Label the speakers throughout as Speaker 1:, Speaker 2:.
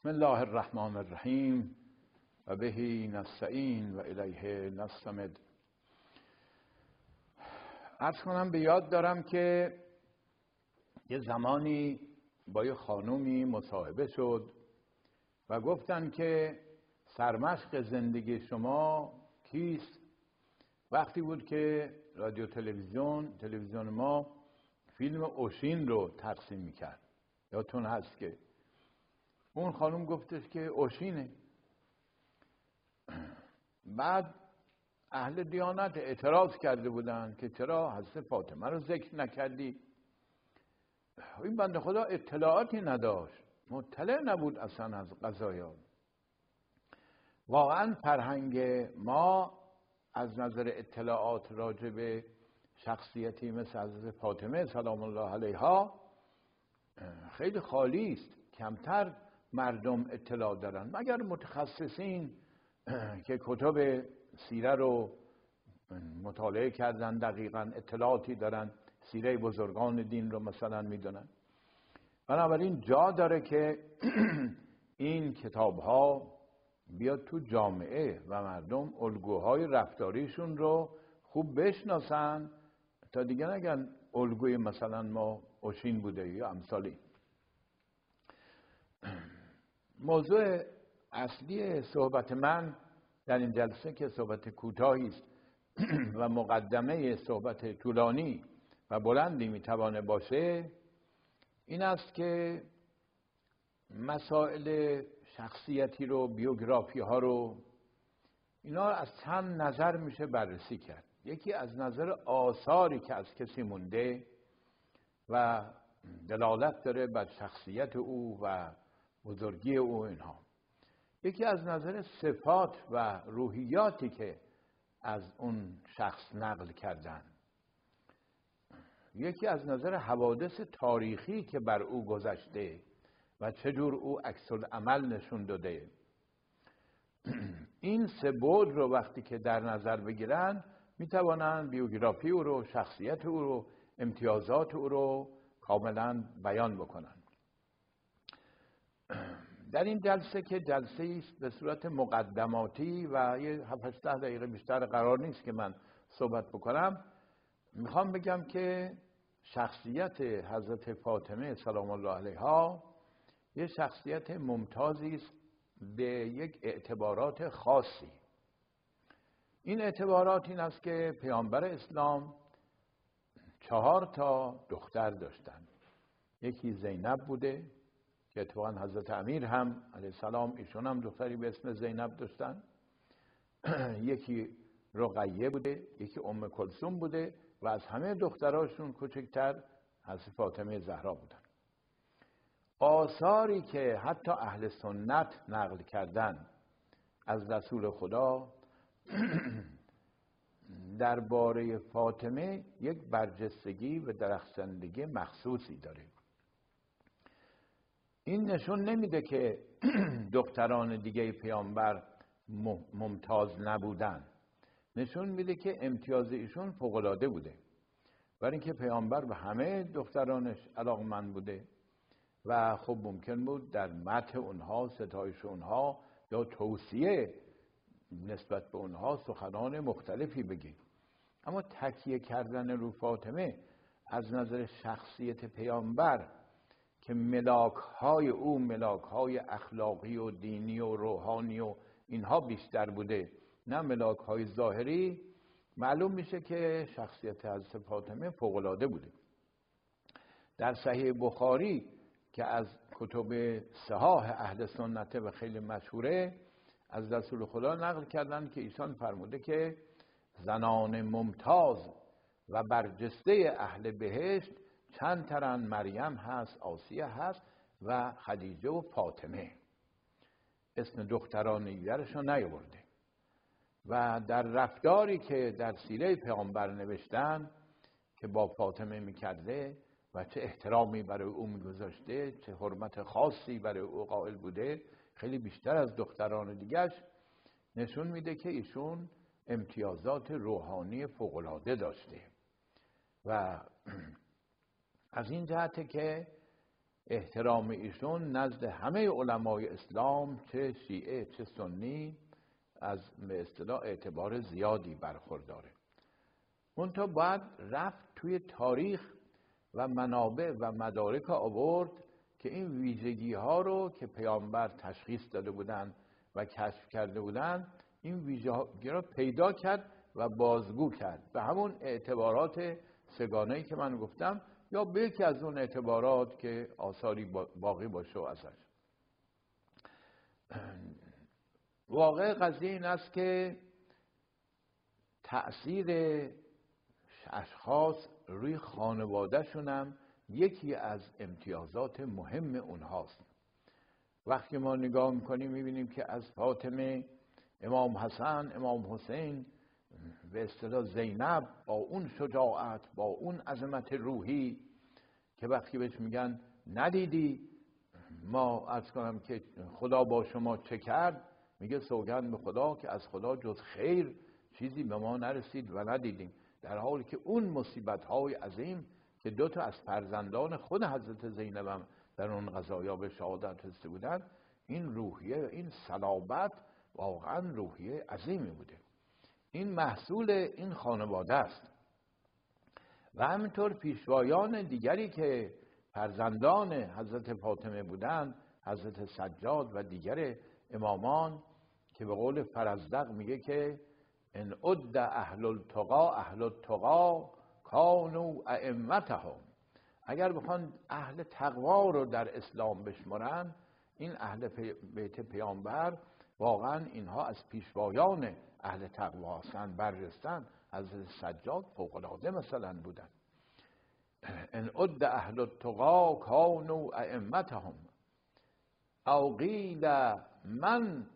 Speaker 1: بسم الله الرحمن الرحیم و بهی نستعین و الیه نستمد. ارز کنم به یاد دارم که یه زمانی با یه خانومی مصاحبه شد و گفتن که سرمشق زندگی شما کیست؟ وقتی بود که رادیو تلویزیون تلویزیون ما فیلم اوشین رو تقسیم می‌کرد. یادتون هست که اون خانم گفتش که اوشینه. بعد اهل دیانت اعتراض کرده بودن که چرا حضرت فاطمه رو ذکر نکردی؟ این بنده خدا اطلاعاتی نداشت. مطلع نبود اصلا از قضایا. واقعا فرهنگ ما از نظر اطلاعات راجع به شخصیتی مثل حضرت فاطمه سلام الله علیها خیلی خالی است. کمتر مردم اطلاع دارن. مگر متخصصین که کتب سیره رو مطالعه کردن دقیقا اطلاعاتی دارن سیره بزرگان دین رو مثلا می‌دونن. بنابراین جا داره که این کتاب ها بیاد تو جامعه و مردم الگوهای رفتاریشون رو خوب بشناسن. تا دیگه نگن الگوی مثلا ما اوشین بوده یا امثالی. موضوع اصلی صحبت من در این جلسه که صحبت کوتاهی است و مقدمه صحبت طولانی و بلندی می‌توانه باشه این است که مسائل شخصیتی رو بیوگرافی ها رو اینا از چند نظر میشه بررسی کرد. یکی از نظر آثاری که از کسی مونده و دلالت داره بر شخصیت او و بزرگی او اینها. یکی از نظر صفات و روحیاتی که از اون شخص نقل کردن. یکی از نظر حوادث تاریخی که بر او گذشته و چجور او عکس عمل نشون داده. این سه بود رو وقتی که در نظر بگیرن می‌توانند بیوگرافی او رو شخصیت او رو امتیازات او رو کاملا بیان بکنن. در این جلسه که جلسه است به صورت مقدماتی و یه 7 دقیقه بیشتر قرار نیست که من صحبت بکنم می‌خوام بگم که شخصیت حضرت فاطمه سلام الله علیها یه شخصیت ممتازی است به یک اعتبارات خاصی. این اعتبارات این است که پیامبر اسلام چهار تا دختر داشتند یکی زینب بوده که اتفاقا حضرت امیر هم علیه السلام ایشون هم دختری به اسم زینب داشتن. یکی رقیه بوده یکی ام کلثوم بوده و از همه دختراشون کوچکتر حضرت فاطمه زهرا بودن. آثاری که حتی اهل سنت نقل کردن از رسول خدا درباره فاطمه یک برجستگی و درخشندگی مخصوصی داره. این نشون نمیده که دختران دیگه پیامبر ممتاز نبودن. نشون میده که امتیاز ایشون فوقالعاده بوده. برای اینکه پیامبر به همه دخترانش علاقمند بوده و خب ممکن بود در مت اونها ستایش اونها یا توصیه نسبت به اونها سخنان مختلفی بگی اما تکیه کردن رو فاطمه از نظر شخصیت پیامبر که ملاک های او ملاک های اخلاقی و دینی و روحانی و اینها بیشتر بوده نه ملاک های ظاهری. معلوم میشه که شخصیت حضرت فاطمه فوقلاده بوده. در صحیح بخاری که از کتب صحاح اهل سنته و خیلی مشهوره از رسول خدا نقل کردن که ایشان فرموده که زنان ممتاز و برجسته اهل بهشت چند ترن مریم هست آسیه هست و خدیجه و فاطمه. اسم دختران دیگرشون نیاورده و در رفتاری که در سیره پیامبر نوشتن که با فاطمه می‌کرده و چه احترامی برای او میگذاشته چه حرمت خاصی برای او قائل بوده خیلی بیشتر از دختران دیگرش نشون میده که ایشون امتیازات روحانی فوقالعاده داشته. و از این جهت که احترام ایشون نزد همه علمای اسلام چه شیعه چه سنی از اصطلاح اعتبار زیادی برخورداره. منتها باید رفت توی تاریخ و منابع و مدارک آورد که این ویژگی ها رو که پیامبر تشخیص داده بودند و کشف کرده بودند این ویژگی را پیدا کرد و بازگو کرد. به همون اعتبارات سگانه که من گفتم یا به یکی از اون اعتبارات که آثاری باقی باشه ازش. واقع قضیه این است که تأثیر اشخاص روی خانوادهشون هم یکی از امتیازات مهم اونهاست. وقتی ما نگاه می‌کنیم می‌بینیم که از فاطمه امام حسن امام حسین به اصطلاح زینب با اون شجاعت با اون عظمت روحی که وقتی بهش میگن ندیدی ما از کنم که خدا با شما چه کرد؟ میگه سوگند به خدا که از خدا جز خیر چیزی به ما نرسید و ندیدیم. در حالی که اون مصیبت های عظیم که دو تا از فرزندان خود حضرت زینب در اون قضایا به شهادت رسیده بودن این روحیه این صلابت واقعا روحیه عظیمی بوده. این محصول این خانواده است. و همینطور پیشوایان دیگری که فرزندان حضرت فاطمه بودند حضرت سجاد و دیگر امامان که به قول فرزدق میگه که ان عد اهل التقا اهل التقا کانو ائمتهم. اگر بخوان اهل تقوا رو در اسلام بشمرن این اهل بیت پیامبر واقعا اینها از پیشوایان اهل تقوا هستند بررستن از سجاد فوقلاده مثلا بودن ان عد اهل التقا کانو ائمتهم. او قیل من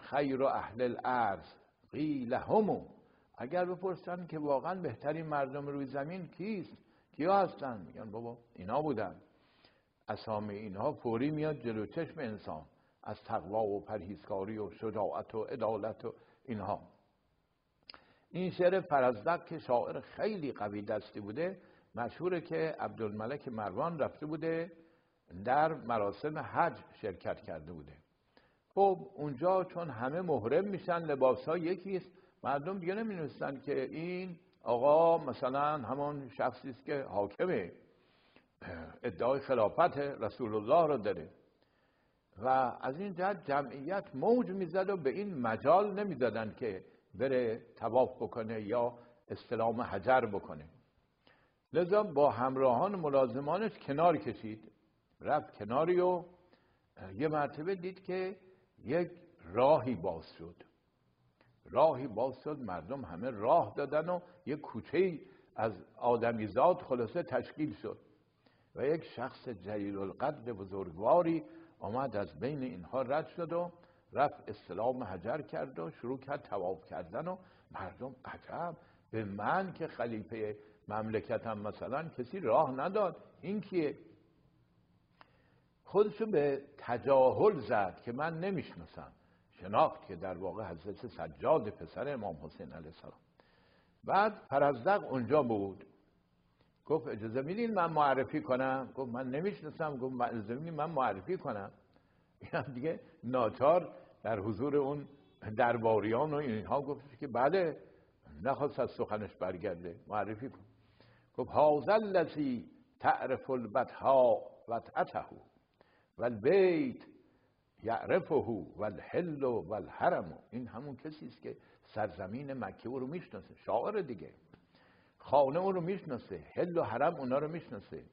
Speaker 1: خیر اهل الارض. قیل همو. اگر بپرسن که واقعا بهترین مردم روی زمین کیست؟ کیا هستن؟ میگن بابا اینا بودن. اسامی اینها فوری میاد جلو چشم انسان. از تقوا و پرهیزکاری و شجاعت و عدالت و اینها. این شعر فرزدق که شاعر خیلی قوی دستی بوده مشهوره که عبدالملک مروان رفته بوده در مراسم حج شرکت کرده بوده. خب اونجا چون همه محرم میشن لباس ها یکیست مردم دیگه نمینوستن که این آقا مثلا همون شخصی است که حاکمه. ادعای خلافت رسول الله رو داره. و از این جهت جمعیت موج می‌زد و به این مجال نمی‌دادن که بره تواف بکنه یا استلام حجر بکنه. لذا با همراهان ملازمانش کنار کشید. رفت کناری و یه مرتبه دید که یک راهی باز شد. راهی باز شد مردم همه راه دادن و یک کوچه از آدمیزاد خلاصه تشکیل شد. و یک شخص جلیل القدر بزرگواری آمد از بین اینها رد شد و رفت اسلام حجر کرد و شروع کرد تواف کردن و مردم عجب. به من که خلیفه مملکتم مثلا کسی راه نداد. این کیه؟ خودشو به تجاهل زد که من نمی‌شناسم. شناخت که در واقع حضرت سجاد پسر امام حسین علیه السلام. بعد پرزدق اونجا بود. گفت اجازه میدین من معرفی کنم؟ گفت من نمی‌شناسم. گفت اجازه میدین من معرفی کنم؟ این دیگه ناچار در حضور اون درباریان و اینها گفت که بله نخواست از سخنش برگرده. معرفی کن. گفت هازل لذی تعرف البتها وطعته و البیت یعرفه و الحل و الحرم. این همون کسی است که سرزمین مکه رو می‌شناسه. شاعر دیگه. خانه او رو می‌شناسه. حل و حرم اونا رو می‌شناسه.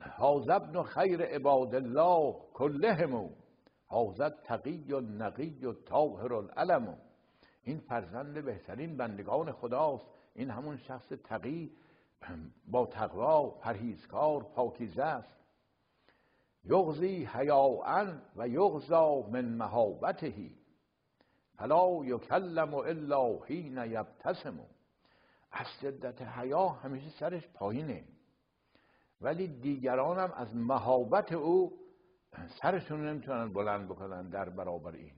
Speaker 1: حاضب خیر عباد الله کلهمو حاضب تقی و نقی و طاهر العلم. این فرزند بهترین بندگان خداست. این همون شخص تقی با تقوا پرهیزکار پاکیزه است. یغزی حیاءن و یغزا من مهابتهی فلا یکلم الا حین یبتسم. از شدت حیا همیشه سرش پایینه. ولی دیگران هم از مهابت او سرشون نمی‌تونن بلند بکنن در برابر این.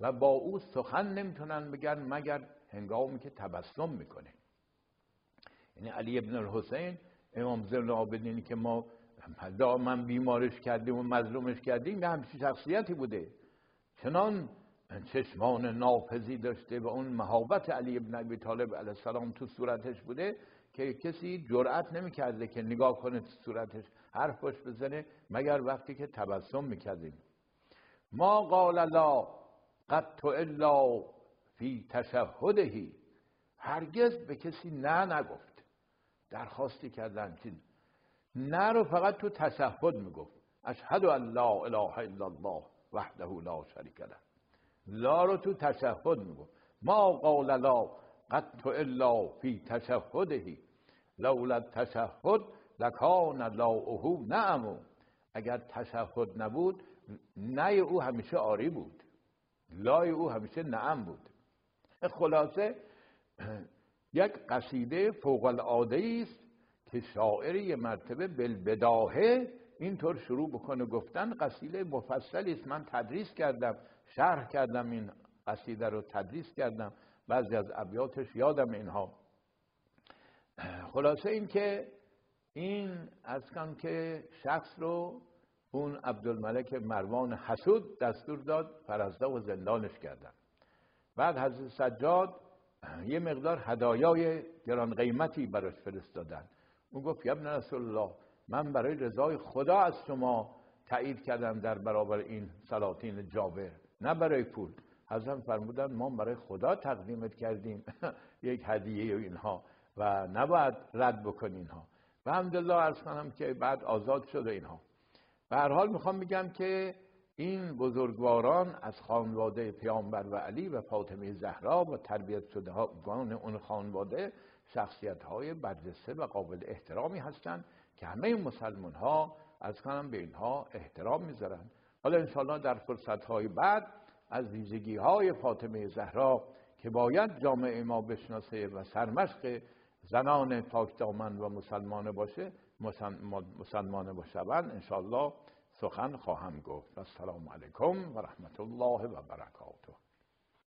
Speaker 1: و با او سخن نمی‌تونن بگن مگر هنگامی که تبسم می‌کنه. یعنی علی ابن الحسین امام زن العابدینی که ما من بیمارش کردیم و مظلومش کردیم به همچین شخصیتی بوده. چنان چشمان نافذی داشته و اون مهابت علی ابن ابی طالب علیه السلام تو صورتش بوده که کسی جرأت نمی‌کرده که نگاه کنه تو صورتش حرف باش بزنه مگر وقتی که تبسم می‌کردیم. ما قال لا قد الا فی تشهدهی هرگز به کسی نه نگفت. درخواستی کردن چیز نه رو فقط تو تشهد می‌گفت. اشهد ان لا اله الا الله وحده لا شریک له. لا رو تو تشهد می‌گفت ما قال لا قد الا فی تشهدهی لولا تشهد لکان لاؤه نعمو اگر تشهد نبود نه او همیشه آری بود. لای او همیشه نعم بود. خلاصه یک قصیده فوق العاده است که شاعر یه مرتبه بالبداهه اینطور شروع بکنه گفتن قصیده مفصلی است. من تدریس کردم. شرح کردم این قصیده رو تدریس کردم بعضی از ابیاتش یادم اینها. خلاصه این که این از کن که شخص رو اون عبدالملک مروان حسود دستور داد فرزده و زندانش کردن. بعد حضرت سجاد یه مقدار هدایای گران قیمتی براش فرستادن. اون گفت ابن رسول الله من برای رضای خدا از شما تایید کردم در برابر این سلاطین جابر. نه برای پول. حضرت فرمودن ما برای خدا تقدیمت کردیم. یک هدیه و اینها. و نباید رد بکنی اینها. و همدلله ارز کنم که بعد آزاد شده اینها. به هر حال می‌خوام بگم که این بزرگواران از خانواده پیامبر و علی و فاطمه زهرا و تربیت شده اون خانواده شخصیت های برجسته و قابل احترامی هستند که همه مسلمان ها از کنم به اینها احترام می‌ذارن حالا انشاءالله در فرصت های بعد از ویژگی های فاطمه زهرا که باید جامعه ما بشناسه و سرمشق زنان پاک دامن و مسلمانه باشه مسلمانه باشوند انشاءالله سخن خواهم گفت. السلام علیکم و رحمت الله و برکاته.